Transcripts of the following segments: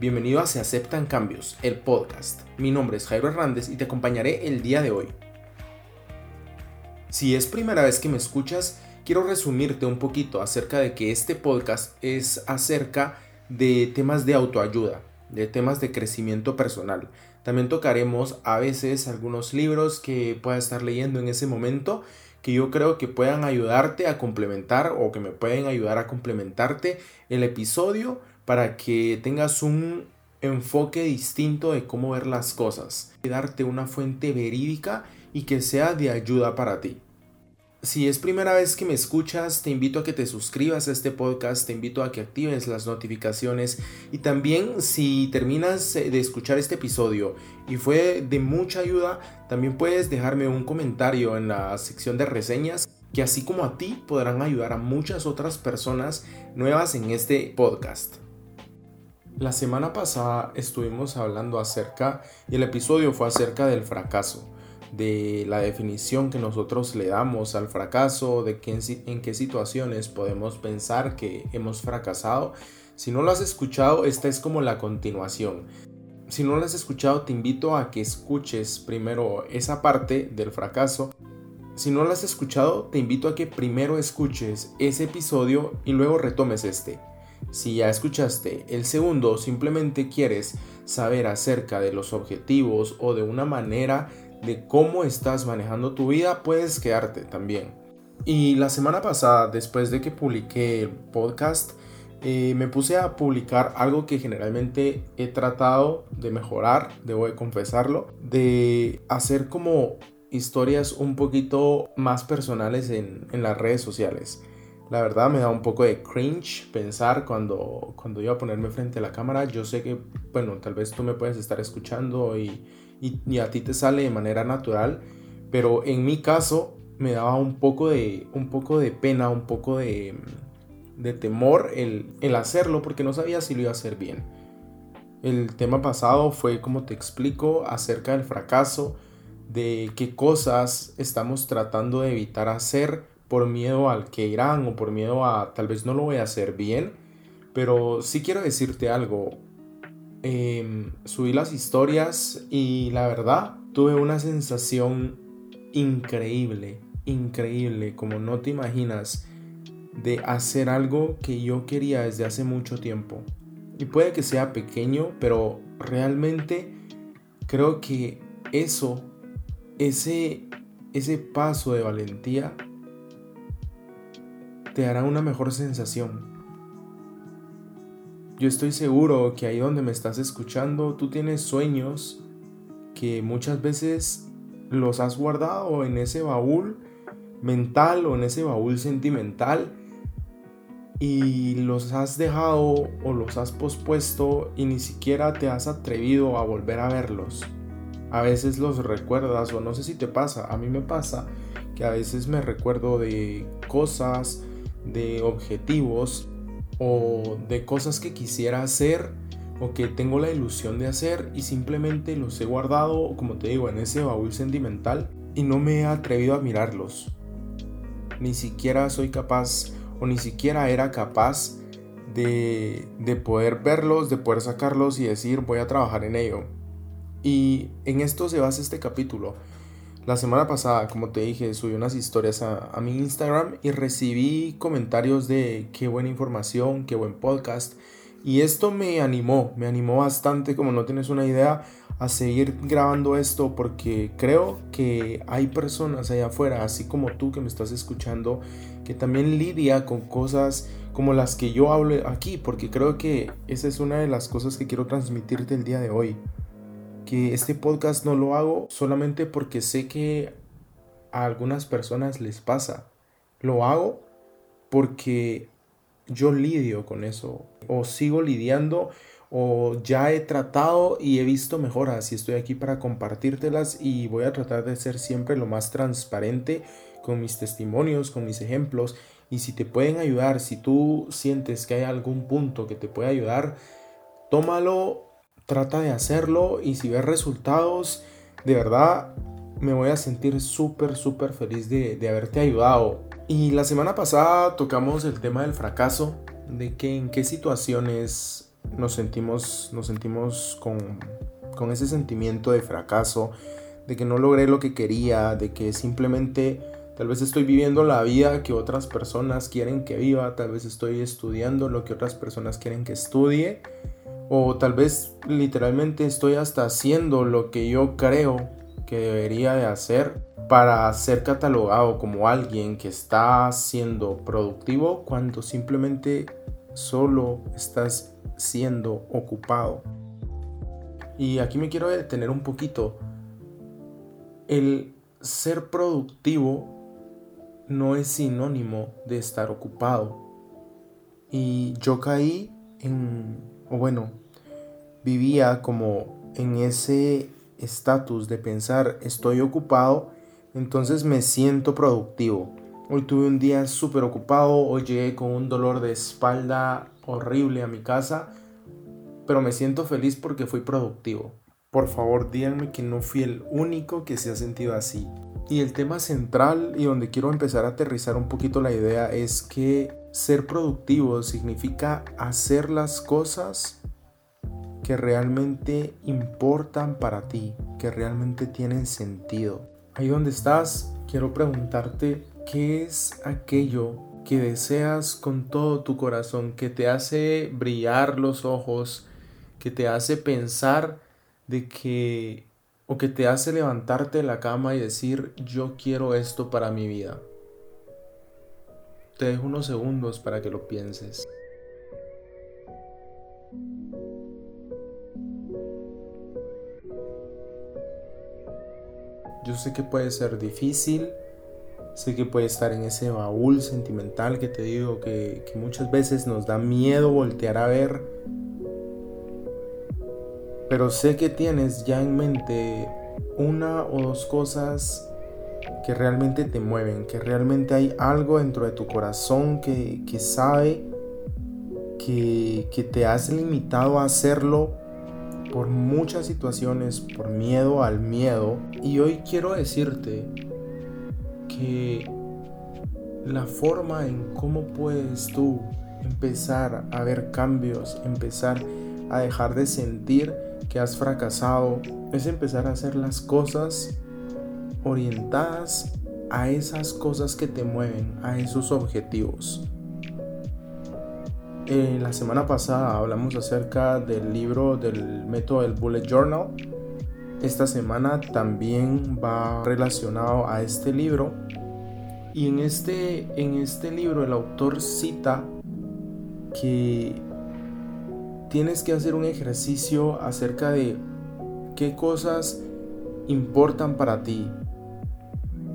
Bienvenido a Se Aceptan Cambios, el podcast. Mi nombre es Jairo Hernández y te acompañaré el día de hoy. Si es primera vez que me escuchas, quiero resumirte un poquito acerca de que este podcast es acerca de temas de autoayuda, de temas de crecimiento personal. También tocaremos a veces algunos libros que pueda estar leyendo en ese momento que yo creo que puedan ayudarte a complementar o que me pueden ayudar a complementarte el episodio para que tengas un enfoque distinto de cómo ver las cosas, y darte una fuente verídica y que sea de ayuda para ti. Si es primera vez que me escuchas, te invito a que te suscribas a este podcast, te invito a que actives las notificaciones y también si terminas de escuchar este episodio y fue de mucha ayuda, también puedes dejarme un comentario en la sección de reseñas que así como a ti podrán ayudar a muchas otras personas nuevas en este podcast. La semana pasada estuvimos hablando acerca, y el episodio fue acerca del fracaso de la definición que nosotros le damos al fracaso, de en, qué situaciones podemos pensar que hemos fracasado. Si no lo has escuchado, esta es como la continuación. Si no lo has escuchado, te invito a que escuches primero esa parte del fracaso. Si no lo has escuchado, te invito a que primero escuches ese episodio y luego retomes este. Si ya escuchaste el segundo, simplemente quieres saber acerca de los objetivos o de una manera de cómo estás manejando tu vida, puedes quedarte también. Y la semana pasada, después de que publiqué el podcast, eh, me puse a publicar algo que generalmente he tratado de mejorar, debo de confesarlo, de hacer como historias un poquito más personales en, en, las redes sociales. La verdad me da un poco de cringe pensar cuando, cuando iba a ponerme frente a la cámara. Yo sé que, bueno, tal vez tú me puedes estar escuchando y y, a ti te sale de manera natural, pero en mi caso me daba un poco de, un poco de pena, un poco de, de temor el, el hacerlo porque no sabía si lo iba a hacer bien. El tema pasado fue, como te explico, acerca del fracaso, de qué cosas estamos tratando de evitar hacer por miedo al que irán o por miedo a tal vez no lo voy a hacer bien. Pero sí quiero decirte algo, Em, subí las historias y la verdad tuve una sensación increíble, increíble, como no te imaginas, de hacer algo que yo quería desde hace mucho tiempo. Y puede que sea pequeño, pero realmente creo que eso, ese, ese paso de valentía, te hará una mejor sensación. Yo estoy seguro que ahí donde me estás escuchando, tú tienes sueños que muchas veces los has guardado en ese baúl mental o en ese baúl sentimental y los has dejado o los has pospuesto y ni siquiera te has atrevido a volver a verlos. A veces los recuerdas o no sé si te pasa, a mí me pasa que a veces me recuerdo de cosas, de objetivos o de cosas que quisiera hacer o que tengo la ilusión de hacer y simplemente los he guardado, como te digo, en ese baúl sentimental y no me he atrevido a mirarlos. Ni siquiera soy capaz o ni siquiera era capaz de, de poder verlos, de poder sacarlos y decir voy a trabajar en ello. Y en esto se basa este capítulo. La semana pasada, como te dije, subí unas historias a, mi Instagram y recibí comentarios de qué buena información, qué buen podcast. Y esto me animó, me animó bastante, como no tienes una idea, a seguir grabando esto porque creo que hay personas allá afuera, así como tú que me estás escuchando, que también lidia con cosas como las que yo hablo aquí, porque creo que esa es una de las cosas que quiero transmitirte el día de hoy que este podcast no lo hago solamente porque sé que a algunas personas les pasa. Lo hago porque yo lidio con eso o sigo lidiando o ya he tratado y he visto mejoras y estoy aquí para compartírtelas y voy a tratar de ser siempre lo más transparente con mis testimonios, con mis ejemplos y si te pueden ayudar, si tú sientes que hay algún punto que te puede ayudar, tómalo trata de hacerlo y si ves resultados, de verdad me voy a sentir súper, súper feliz de, de, haberte ayudado. Y la semana pasada tocamos el tema del fracaso, de que en qué situaciones nos sentimos, nos sentimos con, con ese sentimiento de fracaso, de que no logré lo que quería, de que simplemente tal vez estoy viviendo la vida que otras personas quieren que viva, tal vez estoy estudiando lo que otras personas quieren que estudie, o tal vez literalmente estoy hasta haciendo lo que yo creo que debería de hacer para ser catalogado como alguien que está siendo productivo cuando simplemente solo estás siendo ocupado. Y aquí me quiero detener un poquito. El ser productivo no es sinónimo de estar ocupado. Y yo caí en, o bueno, vivía como en ese estatus de pensar estoy ocupado, entonces me siento productivo. Hoy tuve un día súper ocupado, hoy llegué con un dolor de espalda horrible a mi casa, pero me siento feliz porque fui productivo. Por favor, díganme que no fui el único que se ha sentido así. Y el tema central y donde quiero empezar a aterrizar un poquito la idea es que ser productivo significa hacer las cosas que realmente importan para ti, que realmente tienen sentido. Ahí donde estás, quiero preguntarte qué es aquello que deseas con todo tu corazón, que te hace brillar los ojos, que te hace pensar de que o que te hace levantarte de la cama y decir yo quiero esto para mi vida. Te dejo unos segundos para que lo pienses. Yo sé que puede ser difícil, sé que puede estar en ese baúl sentimental que te digo que, muchas veces nos da miedo voltear a ver, pero sé que tienes ya en mente una o dos cosas que realmente te mueven, que realmente hay algo dentro de tu corazón que, sabe que, que te has limitado a hacerlo por muchas situaciones, por miedo al miedo. Y hoy quiero decirte que la forma en cómo puedes tú empezar a ver cambios, empezar a dejar de sentir que has fracasado, es empezar a hacer las cosas orientadas a esas cosas que te mueven, a esos objetivos. Eh, la semana pasada hablamos acerca del libro del método del Bullet Journal. Esta semana también va relacionado a este libro. Y en este, en este libro el autor cita que tienes que hacer un ejercicio acerca de qué cosas importan para ti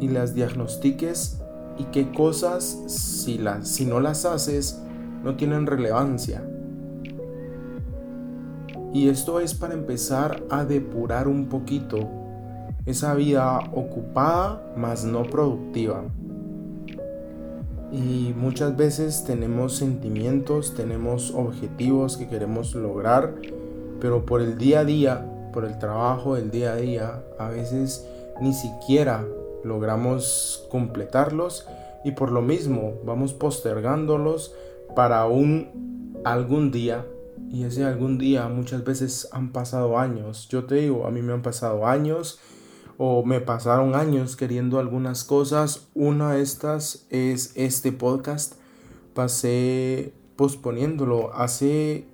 y las diagnostiques y qué cosas si, las, si no las haces no tienen relevancia. Y esto es para empezar a depurar un poquito esa vida ocupada más no productiva. Y muchas veces tenemos sentimientos, tenemos objetivos que queremos lograr, pero por el día a día, por el trabajo del día a día, a veces ni siquiera logramos completarlos y por lo mismo vamos postergándolos para un algún día. Y ese algún día muchas veces han pasado años. Yo te digo, a mí me han pasado años o me pasaron años queriendo algunas cosas. Una de estas es este podcast. Pasé posponiéndolo hace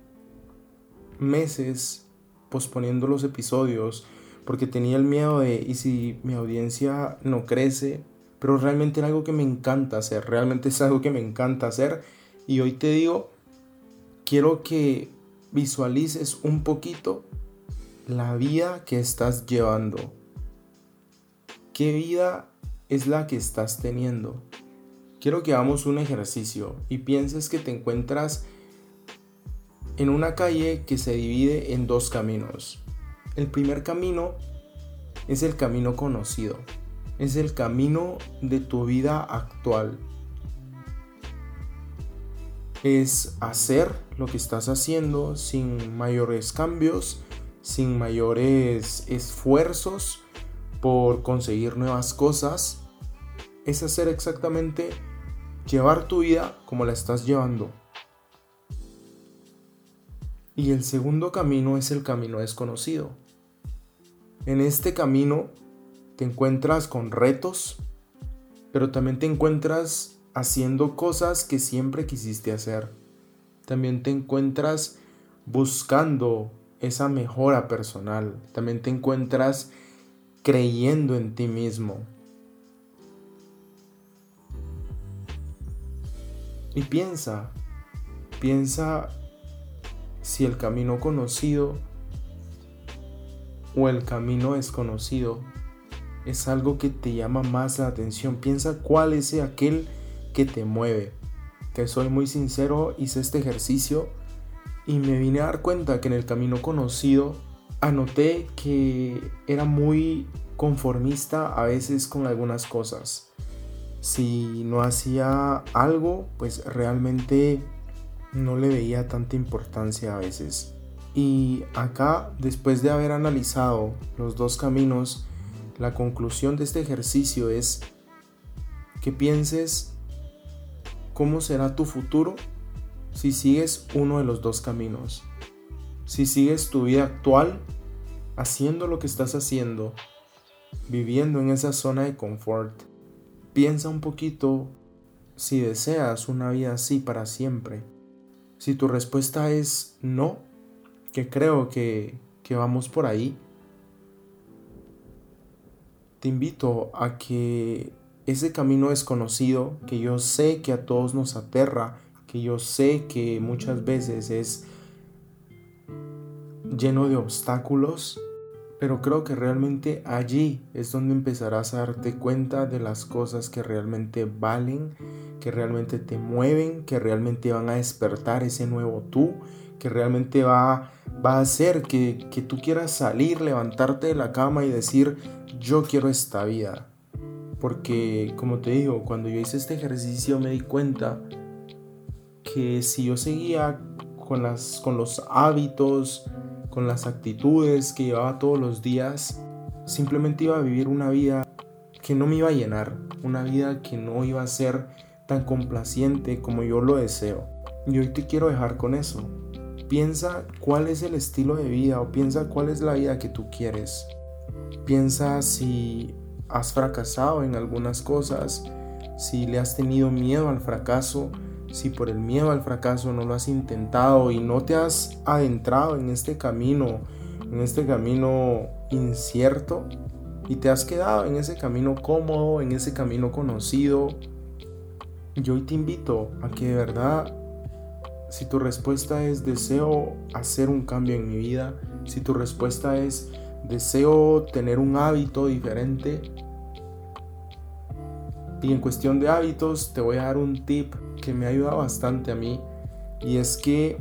meses, posponiendo los episodios porque tenía el miedo de, ¿y si mi audiencia no crece? Pero realmente era algo que me encanta hacer, realmente es algo que me encanta hacer y hoy te digo, quiero que visualices un poquito la vida que estás llevando. ¿Qué vida es la que estás teniendo? Quiero que hagamos un ejercicio y pienses que te encuentras en una calle que se divide en dos caminos. El primer camino es el camino conocido, es el camino de tu vida actual, es hacer lo que estás haciendo sin mayores cambios, sin mayores esfuerzos por conseguir nuevas cosas. Es hacer exactamente llevar tu vida como la estás llevando. Y el segundo camino es el camino desconocido. En este camino te encuentras con retos, pero también te encuentras haciendo cosas que siempre quisiste hacer. También te encuentras buscando esa mejora personal. También te encuentras creyendo en ti mismo. Y piensa, piensa si el camino conocido o el camino desconocido es algo que te llama más la atención. Piensa cuál es aquel que te mueve. Que soy muy sincero, hice este ejercicio y me vine a dar cuenta que en el camino conocido anoté que era muy conformista a veces con algunas cosas. Si no hacía algo, pues realmente no le veía tanta importancia a veces. Y acá, después de haber analizado los dos caminos, la conclusión de este ejercicio es que pienses cómo será tu futuro si sigues uno de los dos caminos. Si sigues tu vida actual, haciendo lo que estás haciendo, viviendo en esa zona de confort, piensa un poquito si deseas una vida así para siempre. Si tu respuesta es no, que creo que, que vamos por ahí, te invito a que ese camino desconocido que yo sé que a todos nos aterra, que yo sé que muchas veces es lleno de obstáculos, pero creo que realmente allí es donde empezarás a darte cuenta de las cosas que realmente valen, que realmente te mueven, que realmente van a despertar ese nuevo tú, que realmente va, va a hacer que, que tú quieras salir, levantarte de la cama y decir, yo quiero esta vida. Porque, como te digo, cuando yo hice este ejercicio me di cuenta que si yo seguía con, las, con los hábitos, con las actitudes que llevaba todos los días, simplemente iba a vivir una vida que no me iba a llenar, una vida que no iba a ser tan complaciente como yo lo deseo. Y hoy te quiero dejar con eso. Piensa cuál es el estilo de vida o piensa cuál es la vida que tú quieres. Piensa si has fracasado en algunas cosas, si le has tenido miedo al fracaso si por el miedo al fracaso no lo has intentado y no te has adentrado en este camino, en este camino incierto, y te has quedado en ese camino cómodo, en ese camino conocido, yo hoy te invito a que de verdad, si tu respuesta es deseo hacer un cambio en mi vida, si tu respuesta es deseo tener un hábito diferente, y en cuestión de hábitos te voy a dar un tip que me ha ayudado bastante a mí y es que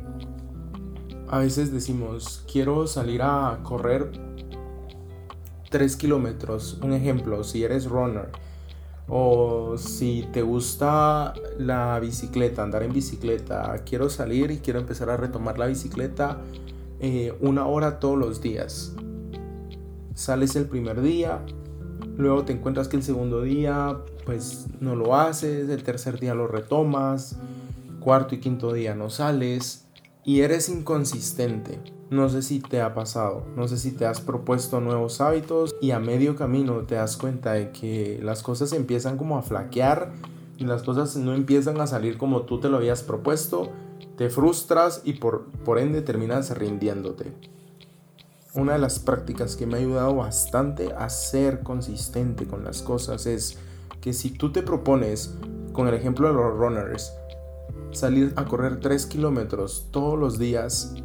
a veces decimos quiero salir a correr 3 kilómetros. Un ejemplo, si eres runner o si te gusta la bicicleta, andar en bicicleta, quiero salir y quiero empezar a retomar la bicicleta eh, una hora todos los días. Sales el primer día, luego te encuentras que el segundo día pues no lo haces, el tercer día lo retomas, cuarto y quinto día no sales y eres inconsistente. No sé si te ha pasado, no sé si te has propuesto nuevos hábitos y a medio camino te das cuenta de que las cosas empiezan como a flaquear y las cosas no empiezan a salir como tú te lo habías propuesto, te frustras y por, por ende terminas rindiéndote. Una de las prácticas que me ha ayudado bastante a ser consistente con las cosas es que si tú te propones, con el ejemplo de los runners, salir a correr 3 kilómetros todos los días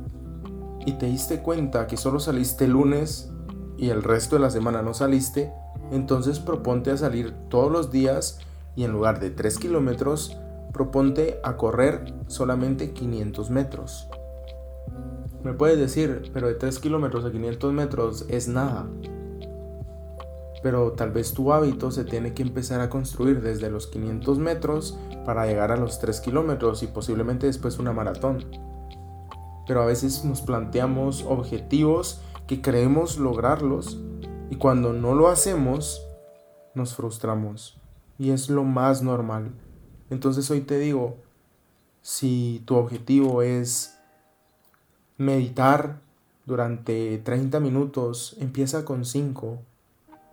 y te diste cuenta que solo saliste el lunes y el resto de la semana no saliste, entonces proponte a salir todos los días y en lugar de 3 kilómetros, proponte a correr solamente 500 metros. Me puedes decir, pero de 3 kilómetros a 500 metros es nada pero tal vez tu hábito se tiene que empezar a construir desde los 500 metros para llegar a los 3 kilómetros y posiblemente después una maratón. Pero a veces nos planteamos objetivos que creemos lograrlos y cuando no lo hacemos nos frustramos y es lo más normal. Entonces hoy te digo, si tu objetivo es meditar durante 30 minutos, empieza con 5,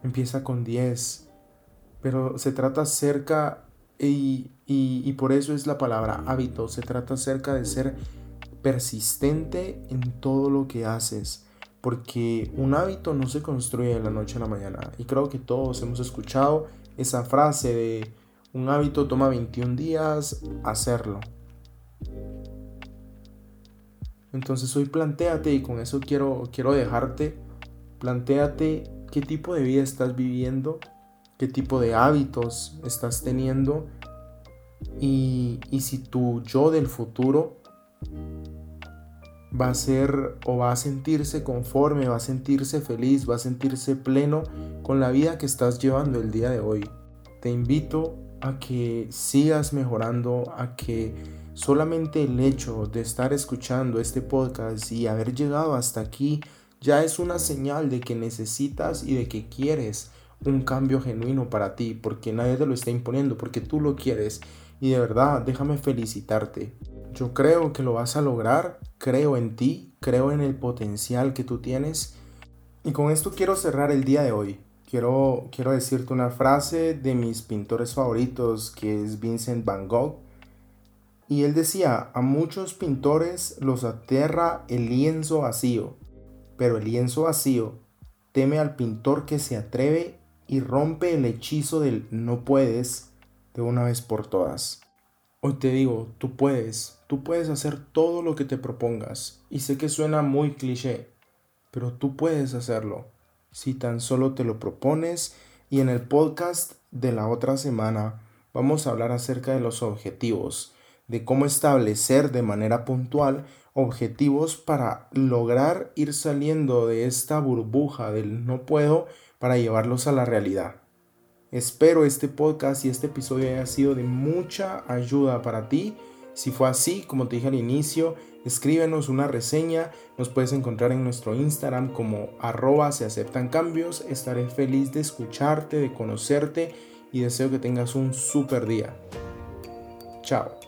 empieza con 10, pero se trata acerca, y, y, por eso es la palabra hábito, se trata acerca de ser persistente en todo lo que haces, porque un hábito no se construye de la noche a la mañana, y creo que todos hemos escuchado esa frase de un hábito toma 21 días hacerlo. Entonces hoy planteate y con eso quiero, quiero dejarte, planteate qué tipo de vida estás viviendo, qué tipo de hábitos estás teniendo y, y si tu yo del futuro va a ser o va a sentirse conforme, va a sentirse feliz, va a sentirse pleno con la vida que estás llevando el día de hoy. Te invito a que sigas mejorando, a que Solamente el hecho de estar escuchando este podcast y haber llegado hasta aquí ya es una señal de que necesitas y de que quieres un cambio genuino para ti, porque nadie te lo está imponiendo, porque tú lo quieres. Y de verdad, déjame felicitarte. Yo creo que lo vas a lograr, creo en ti, creo en el potencial que tú tienes. Y con esto quiero cerrar el día de hoy. Quiero, quiero decirte una frase de mis pintores favoritos, que es Vincent Van Gogh y él decía, a muchos pintores los aterra el lienzo vacío, pero el lienzo vacío teme al pintor que se atreve y rompe el hechizo del no puedes de una vez por todas. Hoy te digo, tú puedes, tú puedes hacer todo lo que te propongas. Y sé que suena muy cliché, pero tú puedes hacerlo si tan solo te lo propones. Y en el podcast de la otra semana vamos a hablar acerca de los objetivos de cómo establecer de manera puntual objetivos para lograr ir saliendo de esta burbuja del no puedo para llevarlos a la realidad. Espero este podcast y este episodio haya sido de mucha ayuda para ti. Si fue así, como te dije al inicio, escríbenos una reseña. Nos puedes encontrar en nuestro Instagram como arroba se aceptan cambios. Estaré feliz de escucharte, de conocerte y deseo que tengas un super día. Chao.